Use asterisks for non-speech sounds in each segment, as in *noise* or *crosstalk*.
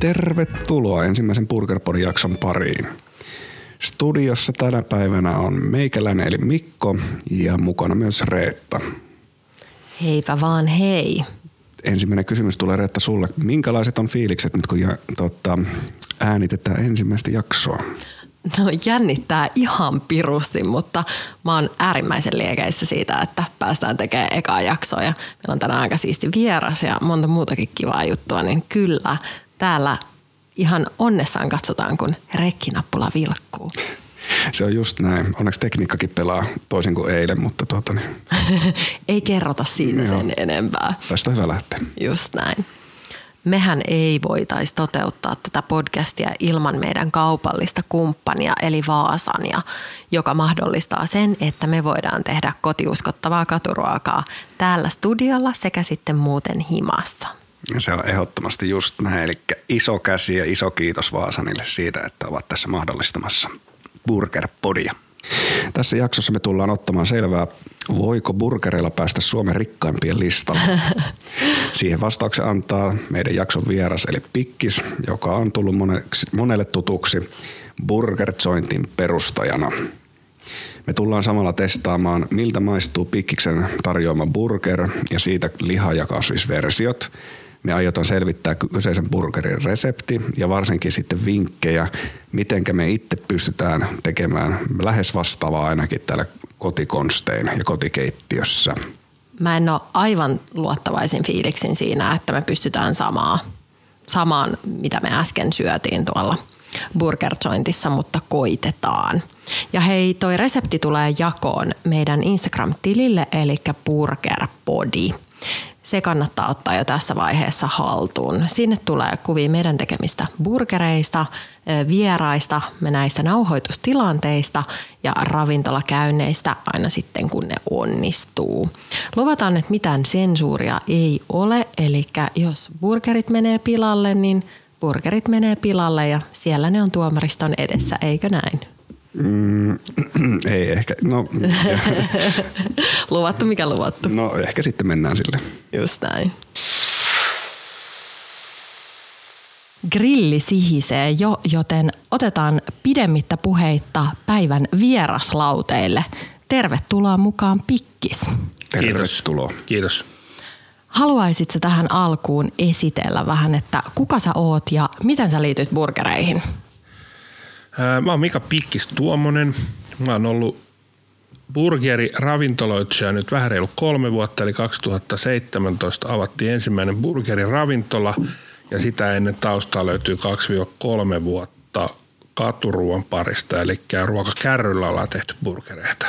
Tervetuloa ensimmäisen Burgerpodin jakson pariin. Studiossa tänä päivänä on meikäläinen eli Mikko ja mukana myös Reetta. Heipä vaan hei. Ensimmäinen kysymys tulee Reetta sulle. Minkälaiset on fiilikset nyt kun ja, tota, äänitetään ensimmäistä jaksoa? No jännittää ihan pirusti, mutta mä oon äärimmäisen liekeissä siitä, että päästään tekemään ekaa jaksoa. Ja meillä on tänään aika siisti vieras ja monta muutakin kivaa juttua, niin kyllä täällä ihan onnessaan katsotaan, kun rekkinappula vilkkuu. *laughs* Se on just näin. Onneksi tekniikkakin pelaa toisin kuin eilen, mutta tuota, niin. *laughs* Ei kerrota siitä Joo. sen enempää. Tästä on hyvä lähteä. Just näin mehän ei voitaisi toteuttaa tätä podcastia ilman meidän kaupallista kumppania eli Vaasania, joka mahdollistaa sen, että me voidaan tehdä kotiuskottavaa katuruokaa täällä studiolla sekä sitten muuten himassa. Se on ehdottomasti just näin, eli iso käsi ja iso kiitos Vaasanille siitä, että ovat tässä mahdollistamassa Burger-podia. Tässä jaksossa me tullaan ottamaan selvää, voiko burgereilla päästä Suomen rikkaimpien listalle. *laughs* Siihen vastauksen antaa meidän jakson vieras eli Pikkis, joka on tullut moneksi, monelle tutuksi Burger Jointin perustajana. Me tullaan samalla testaamaan, miltä maistuu Pikkiksen tarjoama burger ja siitä liha- ja kasvisversiot – me aiotaan selvittää kyseisen burgerin resepti ja varsinkin sitten vinkkejä, miten me itse pystytään tekemään lähes vastaavaa ainakin täällä kotikonstein ja kotikeittiössä. Mä en ole aivan luottavaisin fiiliksin siinä, että me pystytään samaa, samaan, mitä me äsken syötiin tuolla Burger Jointissa, mutta koitetaan. Ja hei, toi resepti tulee jakoon meidän Instagram-tilille, eli Burgerpodi se kannattaa ottaa jo tässä vaiheessa haltuun. Sinne tulee kuvia meidän tekemistä burgereista, vieraista, me näistä nauhoitustilanteista ja ravintolakäynneistä aina sitten kun ne onnistuu. Luvataan, että mitään sensuuria ei ole, eli jos burgerit menee pilalle, niin burgerit menee pilalle ja siellä ne on tuomariston edessä, eikö näin? Mm, *clears throat* ei ehkä. No, *laughs* luvattu mikä luvattu. No ehkä sitten mennään sille. Just näin. Grilli sihisee jo, joten otetaan pidemmittä puheitta päivän vieraslauteille. Tervetuloa mukaan Pikkis. Tervetuloa. Kiitos. Kiitos. Haluaisitko tähän alkuun esitellä vähän, että kuka sä oot ja miten sä liityt burgereihin? Mä oon Mika Pikkis Tuomonen. Mä oon ollut burgeri ravintoloitsija nyt vähän reilu kolme vuotta, eli 2017 avattiin ensimmäinen burgeri ravintola ja sitä ennen taustaa löytyy 2-3 vuotta katuruuan parista, eli ruokakärryllä ollaan tehty burgereita.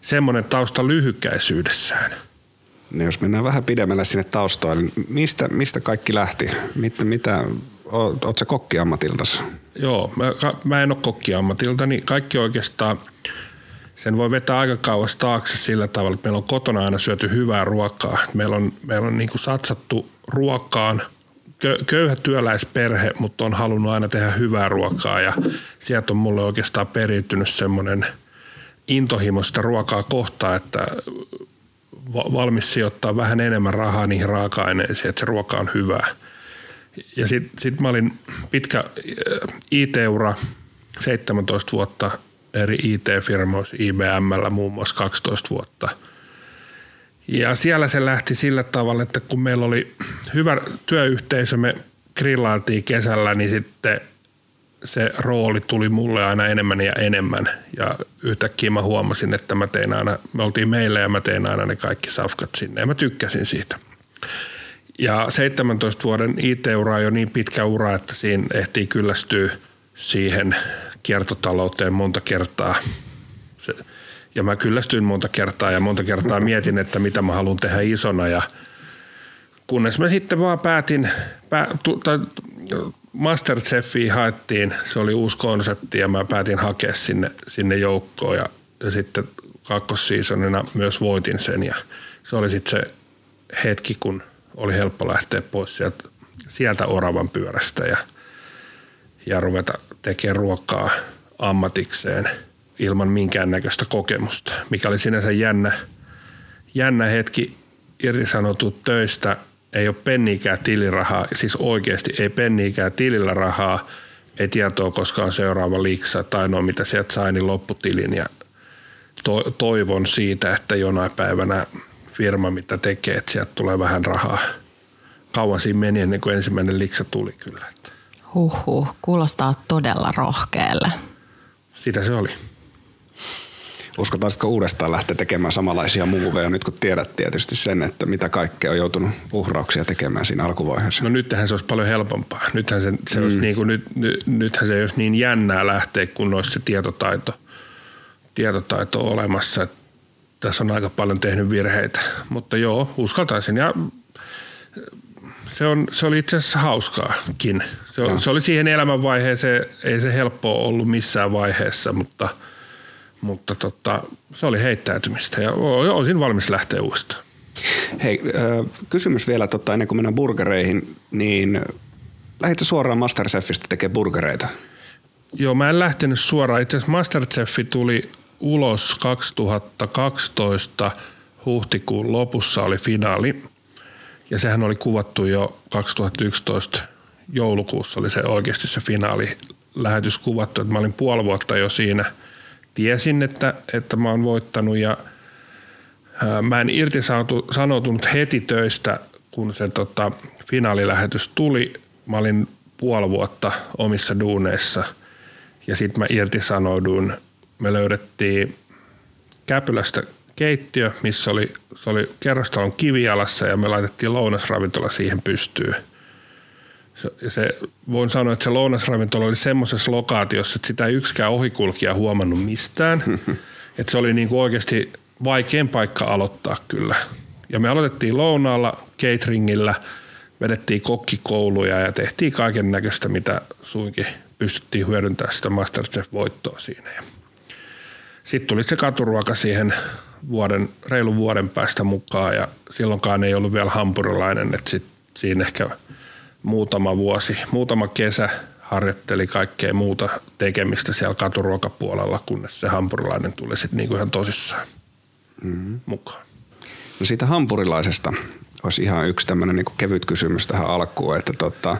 Semmoinen tausta lyhykäisyydessään. No jos mennään vähän pidemmälle sinne taustoille, niin mistä, mistä kaikki lähti? Mitä, mitä Oletko se kokki? Joo, mä, mä en ole kokki ammatilta, niin kaikki oikeastaan sen voi vetää aika kauas taakse sillä tavalla, että meillä on kotona aina syöty hyvää ruokaa. Meillä on, meillä on niin satsattu ruokaan, köyhä työläisperhe, mutta on halunnut aina tehdä hyvää ruokaa ja sieltä on mulle oikeastaan periytynyt semmoinen intohimosta ruokaa kohtaan, että valmis sijoittaa vähän enemmän rahaa niihin raaka-aineisiin, että se ruoka on hyvää – ja sitten sit mä olin pitkä äh, IT-ura, 17 vuotta eri IT-firmoissa, IBMllä muun muassa 12 vuotta. Ja siellä se lähti sillä tavalla, että kun meillä oli hyvä työyhteisö, me grillailtiin kesällä, niin sitten se rooli tuli mulle aina enemmän ja enemmän. Ja yhtäkkiä mä huomasin, että mä tein aina, me oltiin meillä ja mä tein aina ne kaikki safkat sinne ja mä tykkäsin siitä. Ja 17 vuoden IT-ura on jo niin pitkä ura, että siinä ehtii kyllästyä siihen kiertotalouteen monta kertaa. Ja mä kyllästyin monta kertaa ja monta kertaa mietin, että mitä mä haluan tehdä isona. Ja kunnes mä sitten vaan päätin, pää, tai, Masterchefiin haettiin, se oli uusi konsepti ja mä päätin hakea sinne, sinne joukkoon ja, ja sitten kakkossiisonina myös voitin sen ja se oli sitten se hetki, kun oli helppo lähteä pois sieltä, sieltä oravan pyörästä ja, ja ruveta tekemään ruokaa ammatikseen ilman minkäännäköistä kokemusta, mikä oli sinänsä jännä, jännä hetki irtisanotut töistä. Ei ole penniikään tilirahaa, siis oikeasti ei penniikään tilillä rahaa, ei tietoa koska on seuraava liksa tai no mitä sieltä sai, niin lopputilin. Ja to, toivon siitä, että jonain päivänä firma, mitä tekee, että sieltä tulee vähän rahaa. Kauan siinä meni ennen kuin ensimmäinen liksa tuli kyllä. Huhhuh, kuulostaa todella rohkealle. Sitä se oli. Uskotaanko uudestaan lähteä tekemään samanlaisia muuveja nyt kun tiedät tietysti sen, että mitä kaikkea on joutunut uhrauksia tekemään siinä alkuvaiheessa? No nythän se olisi paljon helpompaa. Nythän se, se, mm. olisi niin kuin, nyt, nyt, nythän se ei olisi niin jännää lähteä, kun olisi se tietotaito, tietotaito olemassa. Että tässä on aika paljon tehnyt virheitä, mutta joo, uskaltaisin. Ja se, on, se oli itse asiassa hauskaakin. Se, on, se oli siihen elämänvaiheeseen, ei se helppoa ollut missään vaiheessa, mutta, mutta tota, se oli heittäytymistä ja olisin valmis lähteä uudestaan. Hei, kysymys vielä tota, ennen kuin mennään burgereihin, niin lähditkö suoraan Masterchefistä tekemään burgereita? Joo, mä en lähtenyt suoraan. Itse asiassa Masterchefi tuli ulos 2012 huhtikuun lopussa oli finaali. Ja sehän oli kuvattu jo 2011 joulukuussa oli se oikeasti se finaali lähetys kuvattu. Että mä olin puoli vuotta jo siinä. Tiesin, että, että mä oon voittanut ja mä en irtisanoutunut heti töistä, kun se tota, finaalilähetys tuli. Mä olin puoli vuotta omissa duuneissa ja sitten mä irtisanouduin. Me löydettiin Käpylästä keittiö, missä oli, se oli kerrostalon kivijalassa ja me laitettiin lounasravintola siihen pystyyn. Se, se, voin sanoa, että se lounasravintola oli semmoisessa lokaatiossa, että sitä ei yksikään ohikulkija huomannut mistään. *laughs* että se oli niin kuin oikeasti vaikein paikka aloittaa kyllä. Ja me aloitettiin lounaalla, cateringillä, vedettiin kokkikouluja ja tehtiin kaiken näköistä, mitä suinkin pystyttiin hyödyntämään sitä Masterchef-voittoa siinä. Sitten tuli se katuruoka siihen vuoden, reilun vuoden päästä mukaan ja silloinkaan ei ollut vielä hampurilainen, että sit siinä ehkä muutama vuosi, muutama kesä harjoitteli kaikkea muuta tekemistä siellä katuruokapuolella, kunnes se hampurilainen tuli sitten niinku ihan tosissaan mm-hmm. mukaan. No siitä hampurilaisesta olisi ihan yksi tämmöinen niinku kevyt kysymys tähän alkuun, että tota,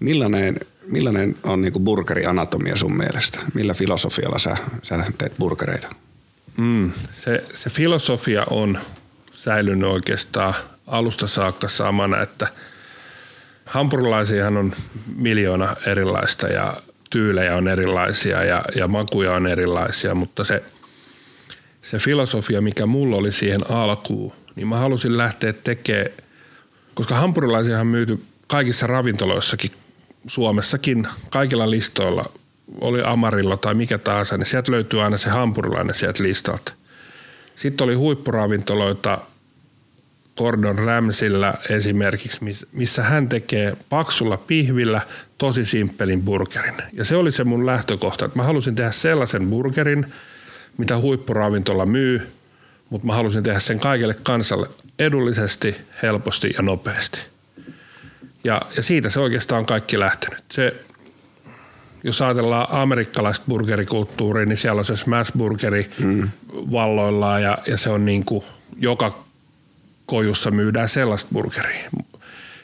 millainen, millainen on niinku burgerianatomia sun mielestä? Millä filosofialla sä, sä teet burgereita? Mm, se, se filosofia on säilynyt oikeastaan alusta saakka samana, että hampurilaisiahan on miljoona erilaista ja tyylejä on erilaisia ja, ja makuja on erilaisia, mutta se, se filosofia, mikä mulla oli siihen alkuun, niin mä halusin lähteä tekemään, koska hampurilaisia on myyty kaikissa ravintoloissakin Suomessakin, kaikilla listoilla oli Amarilla tai mikä tahansa, niin sieltä löytyy aina se hampurilainen sieltä listalta. Sitten oli huippuravintoloita Gordon Ramsillä esimerkiksi, missä hän tekee paksulla pihvillä tosi simppelin burgerin. Ja se oli se mun lähtökohta, että mä halusin tehdä sellaisen burgerin, mitä huippuravintola myy, mutta mä halusin tehdä sen kaikille kansalle edullisesti, helposti ja nopeasti. Ja, ja siitä se oikeastaan on kaikki lähtenyt. Se jos ajatellaan amerikkalaista burgerikulttuuria, niin siellä on se smashburgeri mm. valloillaan ja, ja se on niin kuin joka kojussa myydään sellaista burgeria.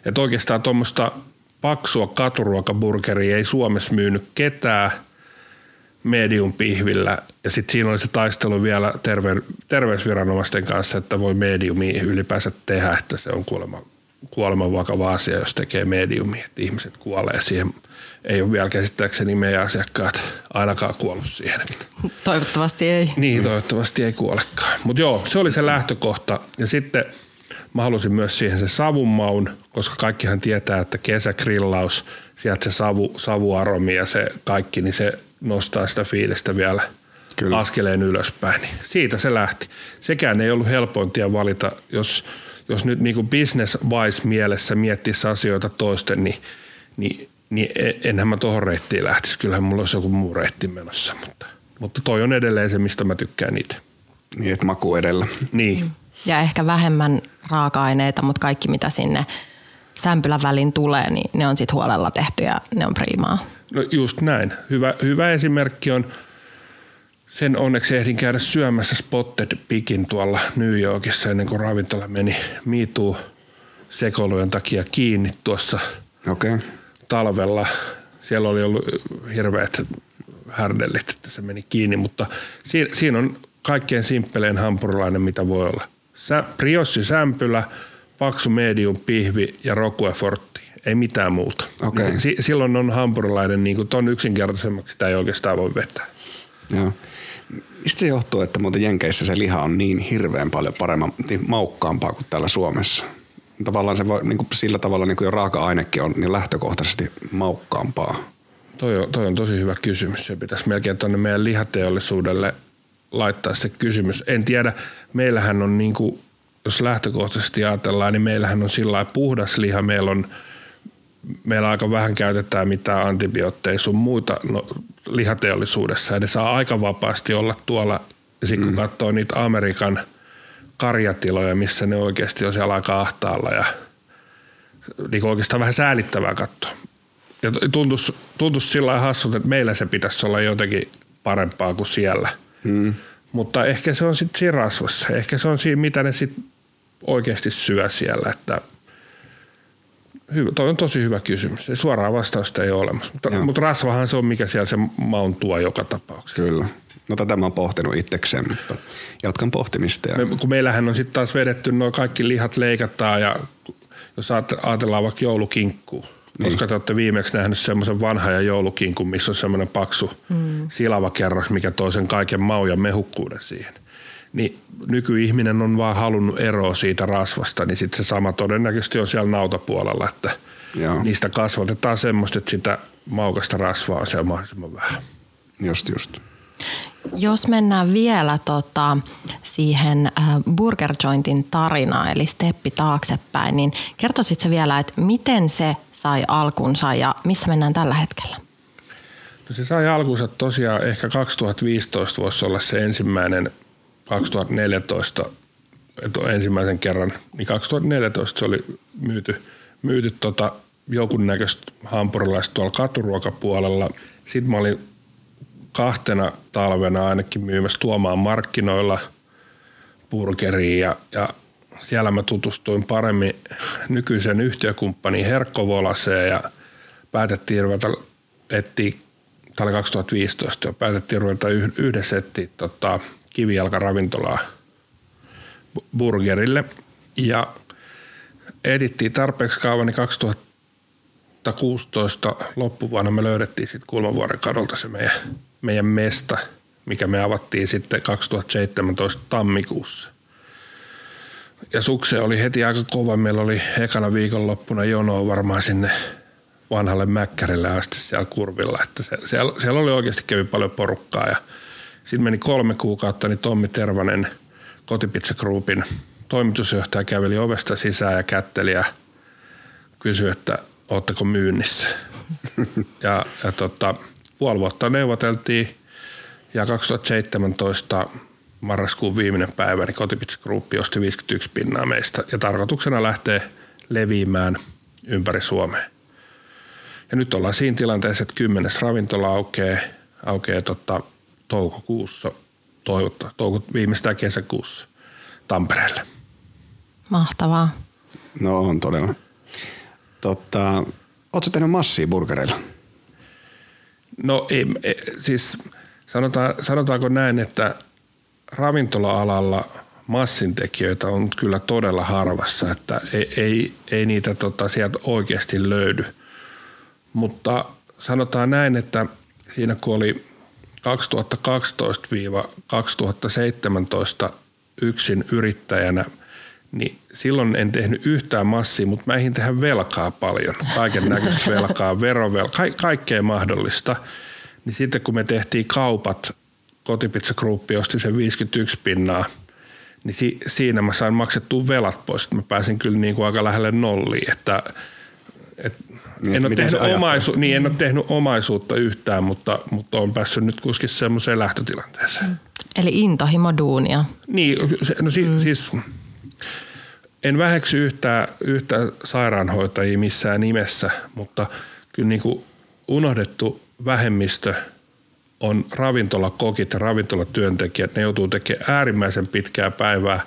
Että oikeastaan tuommoista paksua katuruokaburgeria ei Suomessa myynyt ketään medium pihvillä. Ja sitten siinä oli se taistelu vielä terve, terveysviranomaisten kanssa, että voi mediumi ylipäänsä tehdä, että se on kuolema, kuoleman vakava asia, jos tekee mediumia, että ihmiset kuolee siihen – ei ole vielä käsittääkseni meidän asiakkaat ainakaan kuollut siihen. Toivottavasti ei. Niin, toivottavasti ei kuolekaan. Mutta joo, se oli se lähtökohta. Ja sitten mä halusin myös siihen se savunmaun, koska kaikkihan tietää, että kesägrillaus, sieltä se savu, savuaromi ja se kaikki, niin se nostaa sitä fiilistä vielä Kyllä. askeleen ylöspäin. Niin siitä se lähti. Sekään ei ollut helpointia valita, jos, jos nyt niin kuin business-wise mielessä miettisi asioita toisten, niin, niin niin e- enhän mä tuohon reittiin lähtisi. Kyllähän mulla olisi joku muu reitti menossa, mutta, mutta toi on edelleen se, mistä mä tykkään itse. Niin, että maku edellä. Niin. Ja ehkä vähemmän raaka-aineita, mutta kaikki mitä sinne sämpylän väliin tulee, niin ne on sitten huolella tehty ja ne on priimaa. No just näin. Hyvä, hyvä esimerkki on, sen onneksi ehdin käydä syömässä Spotted Pikin tuolla New Yorkissa ennen kuin ravintola meni miituun sekoilujen takia kiinni tuossa Okei. talvella. Siellä oli ollut hirveät härdellit, että se meni kiinni, mutta siinä, siinä on kaikkein simppelein hampurilainen, mitä voi olla. Sä, briossi sämpylä, paksu medium pihvi ja rokue fortti. Ei mitään muuta. Okei. Si, silloin on hampurilainen, niin kuin ton yksinkertaisemmaksi sitä ei oikeastaan voi vetää. Joo. Mistä se johtuu, että muuten Jenkeissä se liha on niin hirveän paljon paremman, niin maukkaampaa kuin täällä Suomessa? Tavallaan se voi, niin kuin sillä tavalla niin kuin jo raaka-ainekin on niin lähtökohtaisesti maukkaampaa. Toi on, toi on tosi hyvä kysymys. Se pitäisi melkein tuonne meidän lihateollisuudelle laittaa se kysymys. En tiedä, meillähän on niin kuin, jos lähtökohtaisesti ajatellaan, niin meillähän on sillä puhdas liha. Meillä on meillä aika vähän käytetään mitään antibiootteja sun muita no, lihateollisuudessa. Ja ne saa aika vapaasti olla tuolla. Sitten kun mm. katsoo niitä Amerikan karjatiloja, missä ne oikeasti on siellä aika ahtaalla ja niin oikeastaan vähän säälittävää katsoa. Ja tuntuisi, tuntuisi sillä lailla hassulta, että meillä se pitäisi olla jotenkin parempaa kuin siellä. Mm. Mutta ehkä se on sitten siinä rasvassa. Ehkä se on siinä, mitä ne sitten oikeasti syö siellä. Että hyvä, toi on tosi hyvä kysymys. Suoraa vastausta ei ole olemassa. Mutta, mutta rasvahan se on, mikä siellä se maun tuo joka tapauksessa. Kyllä. No tätä mä oon pohtinut itsekseen, mutta jatkan pohtimista. Ja... Me, kun meillähän on sitten taas vedetty nuo kaikki lihat leikataan ja jos ajatellaan vaikka joulukinkkuu, niin. koska te olette viimeksi nähnyt semmoisen vanhan ja joulukinkun, missä on semmoinen paksu mm. silava kerros, mikä toi sen kaiken mau ja mehukkuuden siihen. Niin nykyihminen on vaan halunnut eroa siitä rasvasta, niin sitten se sama todennäköisesti on siellä nautapuolella, että Joo. niistä kasvatetaan semmoista, että sitä maukasta rasvaa on siellä mahdollisimman vähän. Just, just. Jos mennään vielä tota, siihen äh, Burger Jointin tarinaan, eli steppi taaksepäin, niin kertoisitko vielä, että miten se sai alkunsa ja missä mennään tällä hetkellä? No se sai alkunsa tosiaan ehkä 2015 voisi olla se ensimmäinen, 2014 että ensimmäisen kerran, niin 2014 se oli myyty, myyty tota jonkun näköistä hampurilaista tuolla katuruokapuolella. Sitten mä olin kahtena talvena ainakin myymässä tuomaan markkinoilla burgeriin ja, ja siellä mä tutustuin paremmin nykyisen yhtiökumppaniin Herkko Volaseen ja päätettiin ruveta etsiä, tämä oli 2015 jo, päätettiin ruveta yhdessä etsiä tota, kivijalkaravintolaa burgerille ja edittiin tarpeeksi kauan, niin 2016 loppuvuonna me löydettiin sitten Kulmavuoren kadolta se meidän, meidän mesta, mikä me avattiin sitten 2017 tammikuussa. Ja sukse oli heti aika kova. Meillä oli ekana viikonloppuna jonoa varmaan sinne vanhalle Mäkkärille asti siellä kurvilla. Että siellä, siellä oli oikeasti kävi paljon porukkaa ja sitten meni kolme kuukautta, niin Tommi Tervanen, Kotipizza Groupin toimitusjohtaja käveli ovesta sisään ja kätteli ja kysyi, että ootteko myynnissä. *laughs* ja, ja tota, puoli vuotta neuvoteltiin ja 2017 marraskuun viimeinen päivä, niin Kotipizza Group osti 51 pinnaa meistä ja tarkoituksena lähtee leviämään ympäri Suomea. Ja nyt ollaan siinä tilanteessa, että kymmenes ravintola aukeaa, aukeaa tota, toukokuussa, toivottaa, touko, viimeistään kesäkuussa Tampereelle. Mahtavaa. No on todella. Totta, Oletko tehnyt massia burgereilla? No ei, ei siis sanotaan, sanotaanko näin, että ravintola-alalla massintekijöitä on kyllä todella harvassa, että ei, ei, ei niitä tota sieltä oikeasti löydy. Mutta sanotaan näin, että siinä kun oli 2012-2017 yksin yrittäjänä, niin silloin en tehnyt yhtään massia, mutta mä eihin tehdä velkaa paljon. Kaiken näköistä velkaa, verovelkaa, ka- kaikkea mahdollista. Niin sitten kun me tehtiin kaupat Kotipizza Group osti sen 51 pinnaa, niin si, siinä mä sain maksettua velat pois. Mä pääsin kyllä niin kuin aika lähelle nolliin, että et niin, en, ole tehnyt omaisu, niin, en ole tehnyt omaisuutta yhtään, mutta, mutta olen päässyt nyt kuitenkin semmoiseen lähtötilanteeseen. Mm. Eli intohimo duunia. Niin, se, no si, mm. siis en väheksy yhtään, yhtään sairaanhoitajia missään nimessä, mutta kyllä niin kuin unohdettu vähemmistö – on ravintolakokit ja ravintolatyöntekijät. Ne joutuu tekemään äärimmäisen pitkää päivää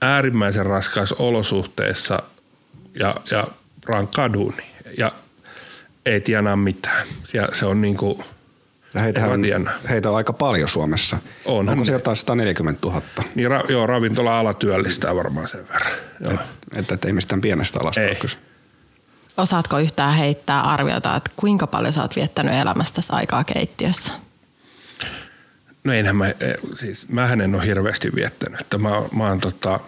äärimmäisen raskaissa olosuhteissa ja, ja rankkaa duunia. Ja ei tienaa mitään. Ja se on niin kuin, ja heitä, on, heitä on aika paljon Suomessa. On. Onko se jotain 140 000? Niin ra, joo, ravintola-ala työllistää varmaan sen verran. Joo. Et, että et ei mistään pienestä alasta ei. ole Osaatko yhtään heittää arviota, että kuinka paljon sä oot viettänyt elämästäsi aikaa keittiössä? No enhän mä, e, siis mähän en ole hirveästi viettänyt. Että mä, mä oon tota,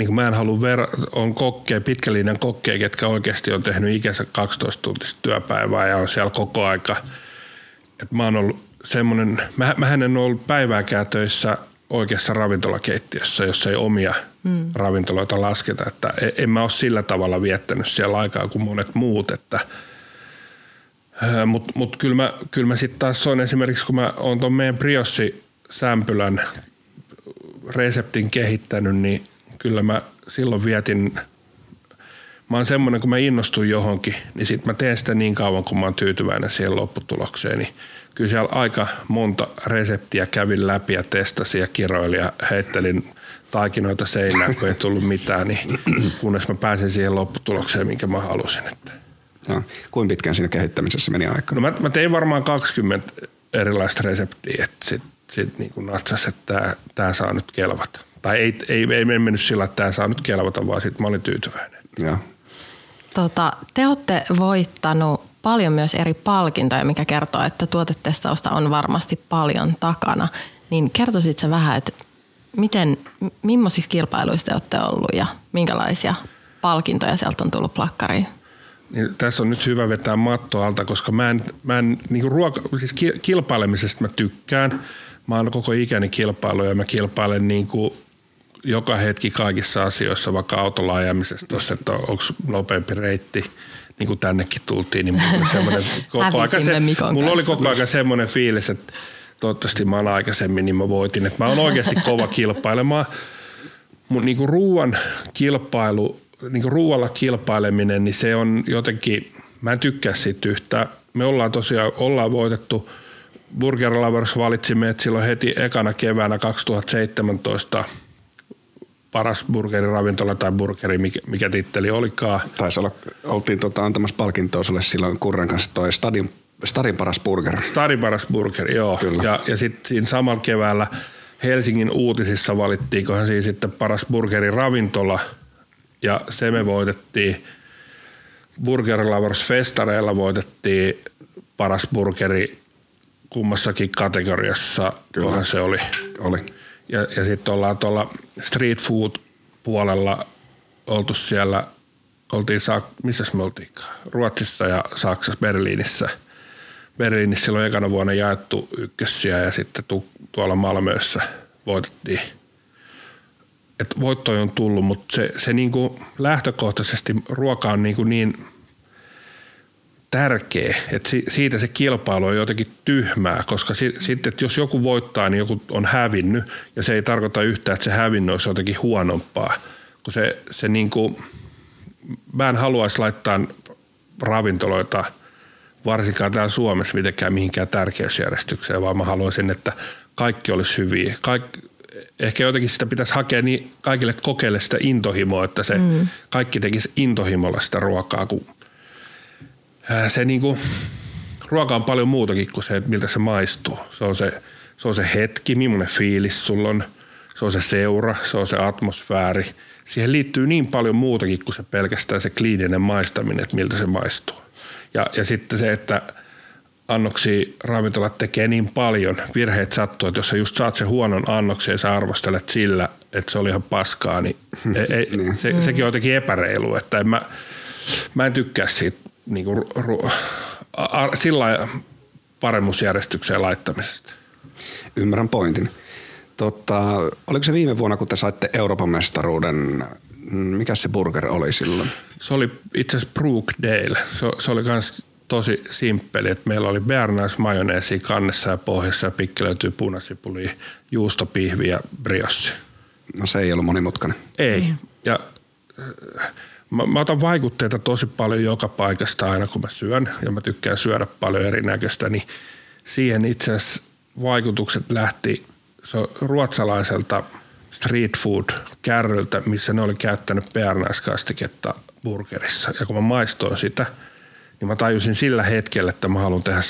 niin kuin mä en halua ver- on kokkeja, pitkällinen kokkeja, ketkä oikeasti on tehnyt ikänsä 12 tuntista työpäivää ja on siellä koko aika. Et mä oon ollut semmoinen, mä, mähän en ole ollut päivääkään töissä oikeassa ravintolakeittiössä, jossa ei omia mm. ravintoloita lasketa. Että e, en mä ole sillä tavalla viettänyt siellä aikaa kuin monet muut, että mutta mut kyllä mä, kyl mä sitten taas on esimerkiksi, kun mä oon tuon meidän Briossi sämpylän reseptin kehittänyt, niin kyllä mä silloin vietin, mä oon semmoinen, kun mä innostun johonkin, niin sit mä teen sitä niin kauan, kun mä oon tyytyväinen siihen lopputulokseen. Niin kyllä siellä aika monta reseptiä kävin läpi ja testasin ja kiroilin ja heittelin taikinoita seinään, kun ei tullut mitään, niin kunnes mä pääsin siihen lopputulokseen, minkä mä halusin. Että. Ja, kuinka pitkään siinä kehittämisessä meni aikaa? No mä, mä tein varmaan 20 erilaista reseptiä, että sitten sit niin natsas, että tämä saa nyt kelvata. Tai ei, ei, ei mennyt sillä, että tämä saa nyt kelvata, vaan sitten mä olin tyytyväinen. Ja. Tota, te olette voittanut paljon myös eri palkintoja, mikä kertoo, että tuotetestausta on varmasti paljon takana. Niin kertoisit sä vähän, että miten, millaisissa kilpailuissa te olette ollut ja minkälaisia palkintoja sieltä on tullut plakkariin? Niin tässä on nyt hyvä vetää matto alta, koska mä en, mä en niin ruoka, siis kilpailemisesta mä tykkään. Mä oon koko ikäni kilpailu ja mä kilpailen niin kuin joka hetki kaikissa asioissa, vaikka autolla ajamisessa tuossa, että onko nopeampi reitti, niin kuin tännekin tultiin, niin mulla, *laughs* koko aika se, mulla oli koko ajan semmoinen fiilis, että toivottavasti mä oon aikaisemmin, niin mä voitin. Että mä oon oikeasti kova kilpailemaan. Mutta niin ruuan kilpailu, niin kuin ruualla kilpaileminen, niin se on jotenkin, mä en tykkää siitä yhtään. Me ollaan tosiaan, ollaan voitettu, Burger Lovers valitsimme, että silloin heti ekana keväänä 2017 paras burgeriravintola tai burgeri, mikä, mikä titteli olikaan. Taisi olla, oltiin tota, antamassa palkintoa sulle silloin Kurren kanssa toi Stadin, Stadin paras burger. Stadin paras burger, joo. Kyllä. Ja, ja sitten siinä samalla keväällä Helsingin uutisissa valittiinkohan siinä sitten paras burgeriravintola ja se me voitettiin. Burger Lovers Festareilla voitettiin paras burgeri kummassakin kategoriassa, kunhan se oli. Oli ja, ja sitten ollaan tuolla street food puolella oltu siellä, oltiin, missä me oltiin? Ruotsissa ja Saksassa, Berliinissä. Berliinissä silloin ekana vuonna jaettu ykkössiä ja sitten tu, tuolla Malmössä voitettiin. Et voittoja on tullut, mutta se, se niinku lähtökohtaisesti ruoka on niinku niin tärkeä, että siitä se kilpailu on jotenkin tyhmää, koska sitten, että jos joku voittaa, niin joku on hävinnyt, ja se ei tarkoita yhtään, että se hävinnyt olisi jotenkin huonompaa. Kun se, se niin kuin, mä en haluaisi laittaa ravintoloita varsinkaan täällä Suomessa mitenkään mihinkään tärkeysjärjestykseen, vaan mä haluaisin, että kaikki olisi hyviä. Kaik, ehkä jotenkin sitä pitäisi hakea niin kaikille kokeille sitä intohimoa, että se mm. kaikki tekisi intohimolla sitä ruokaa, kun se niinku, ruoka on paljon muutakin kuin se, miltä se maistuu. Se on se, se, on se hetki, millainen fiilis sulla on, se on se seura, se on se atmosfääri. Siihen liittyy niin paljon muutakin kuin se pelkästään se kliininen maistaminen, että miltä se maistuu. Ja, ja sitten se, että annoksi ravintolat tekee niin paljon, virheet sattuu, että jos sä just saat sen huonon annoksen ja sä arvostelet sillä, että se oli ihan paskaa, niin, *laughs* ei, niin. se, sekin on jotenkin epäreilu, että en mä, mä en tykkää siitä niin kuin, ru, a, sillä paremmuusjärjestykseen laittamisesta. Ymmärrän pointin. Totta, oliko se viime vuonna, kun te saitte Euroopan mestaruuden, mikä se burger oli silloin? Se oli itse asiassa Brookdale. Se, se oli myös tosi simppeli, että meillä oli bearnaise majoneesi kannessa ja pohjassa ja pikkelöityy punasipuli, juustopihvi ja briossi. No se ei ollut monimutkainen. Ei. Ja Mä, mä otan vaikutteita tosi paljon joka paikasta aina, kun mä syön, ja mä tykkään syödä paljon erinäköistä, niin siihen itse asiassa vaikutukset lähti se ruotsalaiselta street food kärryltä, missä ne oli käyttänyt pearnaiskastiketta burgerissa. Ja kun mä maistoin sitä, niin mä tajusin sillä hetkellä, että mä haluan tehdä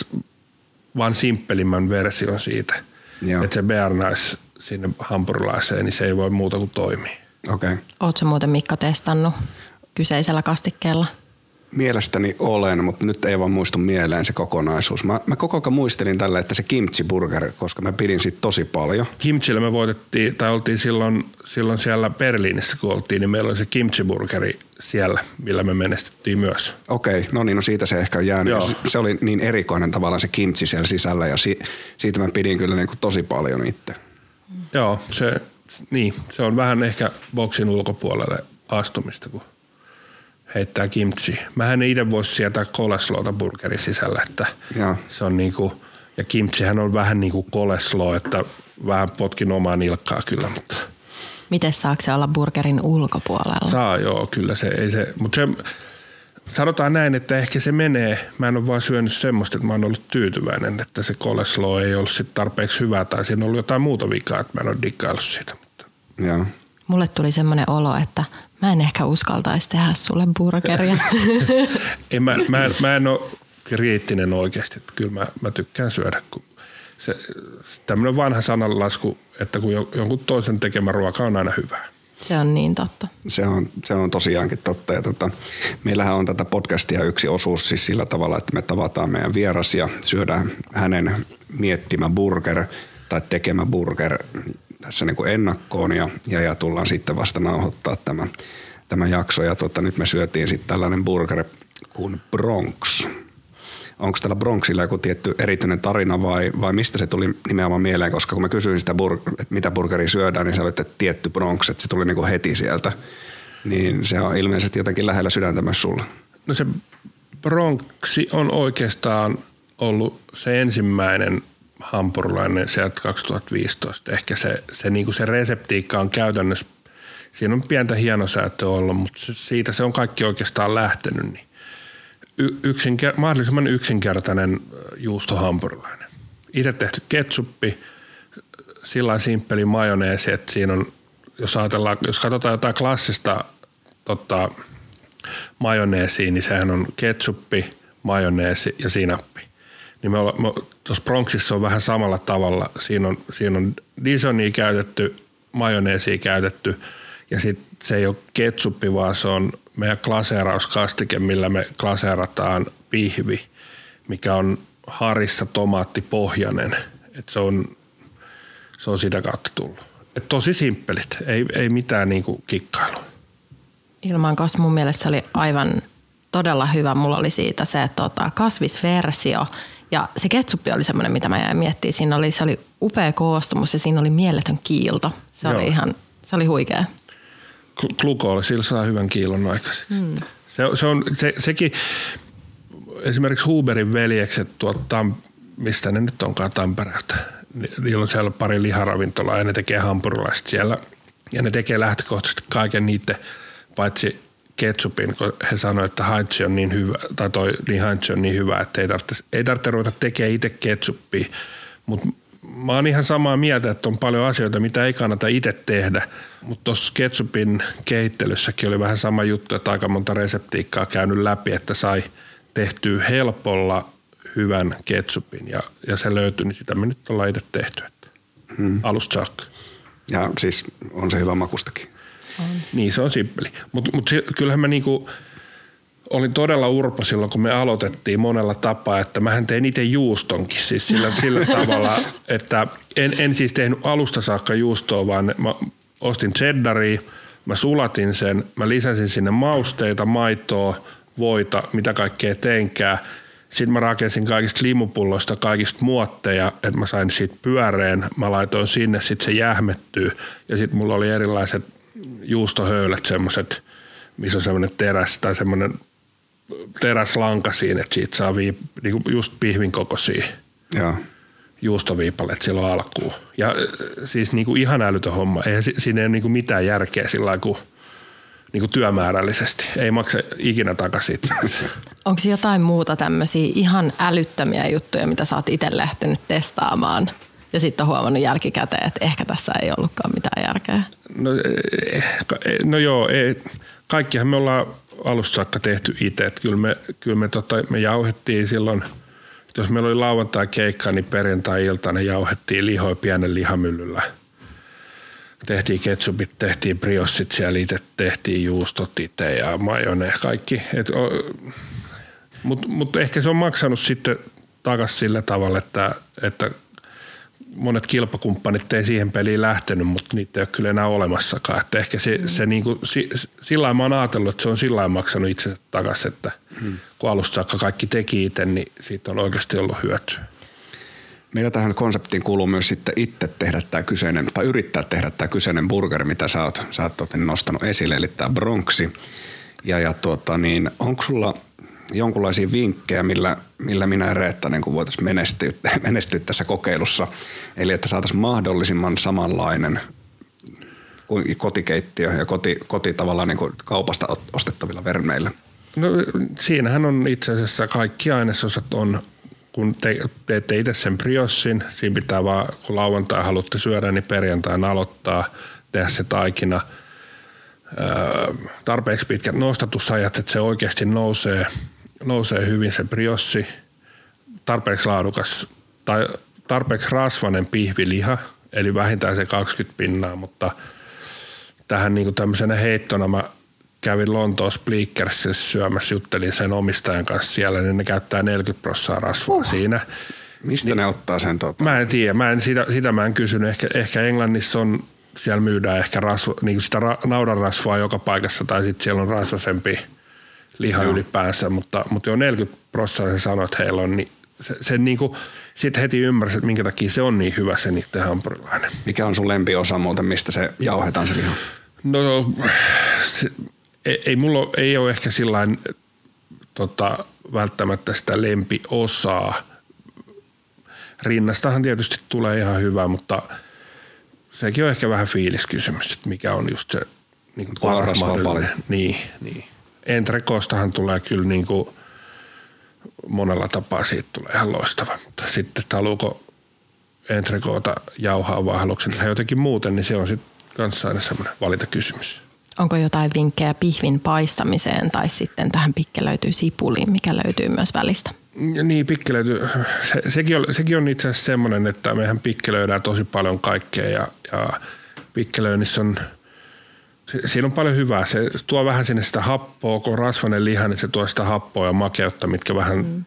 vain simppelimmän version siitä. Joo. Että se bearnais sinne hampurilaiseen, niin se ei voi muuta kuin toimia. Okei. Okay. Oletko muuten Mikko testannut kyseisellä kastikkeella? Mielestäni olen, mutta nyt ei vaan muistu mieleen se kokonaisuus. Mä, mä koko ajan muistelin tällä, että se kimchi burger, koska mä pidin siitä tosi paljon. Kimchillä me voitettiin, tai oltiin silloin, silloin siellä Berliinissä, kun oltiin, niin meillä oli se kimchi burgeri siellä, millä me menestyttiin myös. Okei, okay, no niin, no siitä se ehkä on jäänyt. Joo. Se oli niin erikoinen tavallaan se kimchi siellä sisällä ja si, siitä mä pidin kyllä niin kuin tosi paljon itse. Joo, se, niin, se on vähän ehkä boksin ulkopuolelle astumista, kun heittää kimchi. Mä en itse voisi sietää koleslota burgerin sisällä, että ja. se on niinku, ja kimchihän on vähän niin kuin koleslo, että vähän potkin omaa nilkkaa kyllä, mutta... Miten saako se olla burgerin ulkopuolella? Saa joo, kyllä se ei se, mutta se, sanotaan näin, että ehkä se menee. Mä en ole vaan syönyt semmoista, että mä oon ollut tyytyväinen, että se koleslo ei ollut sit tarpeeksi hyvää tai siinä on ollut jotain muuta vikaa, että mä en ole dikkaillut siitä. Mutta. Joo. Mulle tuli semmoinen olo, että Mä en ehkä uskaltaisi tehdä sulle burgeria. *laughs* en, mä, mä, mä en ole kriittinen oikeasti. Että kyllä mä, mä tykkään syödä. Kun se, tämmöinen vanha sananlasku, että kun jonkun toisen tekemä ruoka on aina hyvää. Se on niin totta. Se on, se on tosiaankin totta. Ja tota, meillähän on tätä podcastia yksi osuus siis sillä tavalla, että me tavataan meidän vieras ja syödään hänen miettimä burger tai tekemä burger tässä niin kuin ennakkoon ja, ja, ja, tullaan sitten vasta nauhoittaa tämä, tämä jakso. Ja tota, nyt me syötiin sitten tällainen burger kuin Bronx. Onko tällä Bronxilla joku tietty erityinen tarina vai, vai mistä se tuli nimenomaan mieleen? Koska kun mä kysyin sitä, bur- että mitä burgeria syödään, niin se oli, että tietty Bronx, että se tuli niin kuin heti sieltä. Niin se on ilmeisesti jotenkin lähellä sydäntä myös sulla. No se Bronxi on oikeastaan ollut se ensimmäinen hampurilainen sieltä 2015. Ehkä se, se, niin kuin se reseptiikka on käytännössä, siinä on pientä hienosäätöä ollut, mutta siitä se on kaikki oikeastaan lähtenyt. Niin yksinker- mahdollisimman yksinkertainen juustohampurilainen. Itse tehty ketsuppi, sillä simppeli majoneesi, että siinä on, jos ajatellaan, jos katsotaan jotain klassista tota, majoneesiä, niin sehän on ketsuppi, majoneesi ja sinappi niin me ollaan, tuossa Bronxissa on vähän samalla tavalla. Siinä on, siinä on Dijonia käytetty, majoneesia käytetty ja sitten se ei ole ketsuppi, vaan se on meidän glaseerauskastike, millä me glaseerataan pihvi, mikä on harissa tomaattipohjainen. Et se, on, se on sitä kautta tullut. Et tosi simppelit, ei, ei mitään niinku kikkailua. Ilman kanssa mun mielestä se oli aivan todella hyvä. Mulla oli siitä se tota, kasvisversio ja se ketsuppi oli semmoinen, mitä mä jäin miettimään. Siinä oli, se oli upea koostumus ja siinä oli mieletön kiilto. Se Joo. oli ihan, se oli huikea. Glukooli, sillä saa hyvän kiilon aikaiseksi. Hmm. Se, se on, se, sekin, esimerkiksi Huberin veljekset tuottaa, mistä ne nyt onkaan Tampereelta. Niillä on siellä pari liharavintolaa ja ne tekee hampurilaiset siellä. Ja ne tekee lähtökohtaisesti kaiken niiden, paitsi ketsupin, kun he sanoivat, että haitsi on niin hyvä, tai toi niin haitsi on niin hyvä, että ei tarvitse, ei tarvitse ruveta tekemään itse ketsuppia. Mutta mä oon ihan samaa mieltä, että on paljon asioita, mitä ei kannata itse tehdä. Mutta tuossa ketsupin kehittelyssäkin oli vähän sama juttu, että aika monta reseptiikkaa käynyt läpi, että sai tehtyä helpolla hyvän ketsupin ja, ja se löytyi, niin sitä me nyt ollaan itse tehty. Hmm. Alusta saakka. Ja siis on se hyvä makustakin. On. Niin, se on simppeli. Mutta mut kyllähän mä niinku, olin todella urpo silloin, kun me aloitettiin monella tapaa, että mähän tein itse juustonkin siis sillä, sillä *laughs* tavalla, että en, en siis tehnyt alusta saakka juustoa, vaan mä ostin cheddaria, mä sulatin sen, mä lisäsin sinne mausteita, maitoa, voita, mitä kaikkea teinkää. Sitten mä rakensin kaikista limupulloista kaikista muotteja, että mä sain siitä pyöreen. Mä laitoin sinne, sitten se jähmettyy. Ja sitten mulla oli erilaiset juustohöylät semmoiset, missä on semmoinen teräs tai semmoinen teräslanka siinä, että siitä saa vii, niinku just pihvin kokoisia Joo. juustoviipaleet silloin alkuun. Ja äh, siis niinku ihan älytön homma. Ei, siinä ei ole niinku mitään järkeä sillä kuin niinku työmäärällisesti. Ei maksa ikinä takaisin. *laughs* Onko jotain muuta tämmöisiä ihan älyttömiä juttuja, mitä sä oot itse lähtenyt testaamaan? Ja sitten on huomannut jälkikäteen, että ehkä tässä ei ollutkaan mitään järkeä. No, eh, no joo, ei, kaikkihan me ollaan alusta saakka tehty itse. Kyllä me, kyllä me, tota, me jauhettiin silloin, jos meillä oli lauantai keikka, niin perjantai-iltana jauhettiin lihoja pienen lihamyllyllä. Tehtiin ketsupit, tehtiin briossit siellä itse, tehtiin juustot itse ja majone, kaikki. Mutta mut ehkä se on maksanut sitten takaisin sillä tavalla, että, että monet kilpakumppanit ei siihen peliin lähtenyt, mutta niitä ei ole kyllä enää olemassakaan. Että ehkä se, se niin kuin, sillä lailla mä oon ajatellut, että se on sillä lailla maksanut itsensä takaisin, että hmm. kun alusta saakka kaikki teki itse, niin siitä on oikeasti ollut hyötyä. Meillä tähän konseptiin kuuluu myös sitten itse tehdä tämä kyseinen, tai yrittää tehdä tämä kyseinen burger, mitä sä oot, sä oot nostanut esille, eli tämä Bronxi. Ja, ja tuota, niin, onko sulla jonkunlaisia vinkkejä, millä, millä minä ja Reetta niin voitaisiin menestyä, *laughs* menestyä tässä kokeilussa. Eli että saataisiin mahdollisimman samanlainen kotikeittiö ja koti, koti tavallaan niin kuin kaupasta ostettavilla vermeillä. No siinähän on itse asiassa kaikki ainesosat on, kun te, teette itse sen briossin, siinä pitää vaan, kun lauantai haluatte syödä, niin perjantaina aloittaa, tehdä se taikina – tarpeeksi pitkät nostatusajat, että se oikeasti nousee nousee hyvin se briossi, tarpeeksi laadukas tai tarpeeksi rasvainen pihviliha, eli vähintään se 20 pinnaa, mutta tähän niin tämmöisenä heittona mä kävin Lontoossa Bleakersissa syömässä, juttelin sen omistajan kanssa siellä, niin ne käyttää 40 prosenttia rasvaa uh. siinä. Mistä niin, ne ottaa sen? Tuota? Mä en tiedä, mä en, sitä, sitä mä en kysynyt. Ehkä, ehkä Englannissa on, siellä myydään ehkä rasva, niin sitä ra, naudanrasvaa joka paikassa, tai sitten siellä on rasvasempi – liha Joo. ylipäänsä, mutta, mutta jo 40 prosenttia se sanoi, että heillä on, niin se, se niin kuin, sitten heti ymmärsi, että minkä takia se on niin hyvä se niiden hampurilainen. Mikä on sun lempiosa muuten, mistä se jauhetaan se liha? No se, ei, ei mulla ei ole ehkä sillain tota, välttämättä sitä lempiosaa. Rinnastahan tietysti tulee ihan hyvä, mutta sekin on ehkä vähän fiiliskysymys, että mikä on just se niin kuin paljon. Niin, niin entrekostahan tulee kyllä niin kuin monella tapaa siitä tulee ihan loistava. Mutta sitten, että haluuko entrekoota jauhaa vai haluatko tehdä jotenkin muuten, niin se on sitten kanssa aina semmoinen valintakysymys. Onko jotain vinkkejä pihvin paistamiseen tai sitten tähän pikkelöityy sipuliin, mikä löytyy myös välistä? Ja niin, pikkelöity. Se, sekin, on, sekin on itse asiassa semmoinen, että mehän pikkelöidään tosi paljon kaikkea ja, ja pikkelöinnissä on – siinä on paljon hyvää. Se tuo vähän sinne sitä happoa, kun on rasvainen liha, niin se tuo sitä happoa ja makeutta, mitkä vähän mm.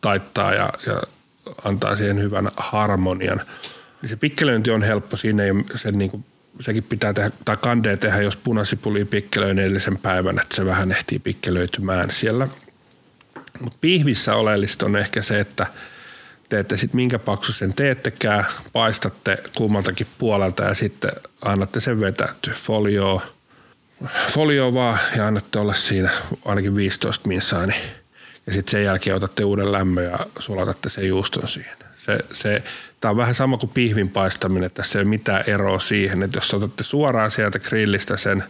taittaa ja, ja antaa siihen hyvän harmonian. Niin se pikkelöinti on helppo. Siinä ei se niin kuin, sekin pitää tehdä, tai kandee tehdä, jos punasipuli pikkelöin edellisen päivän, että se vähän ehtii pikkelöitymään siellä. Mutta pihvissä oleellista on ehkä se, että teette sitten minkä paksu sen teettekään, paistatte kummaltakin puolelta ja sitten annatte sen vetäytyä folioon folio vaan ja annatte olla siinä ainakin 15 minsaa, niin, ja sitten sen jälkeen otatte uuden lämmön ja sulatatte sen juuston siihen. Se, se, tämä on vähän sama kuin pihvin paistaminen, että tässä ei ole mitään eroa siihen, että jos otatte suoraan sieltä grillistä sen,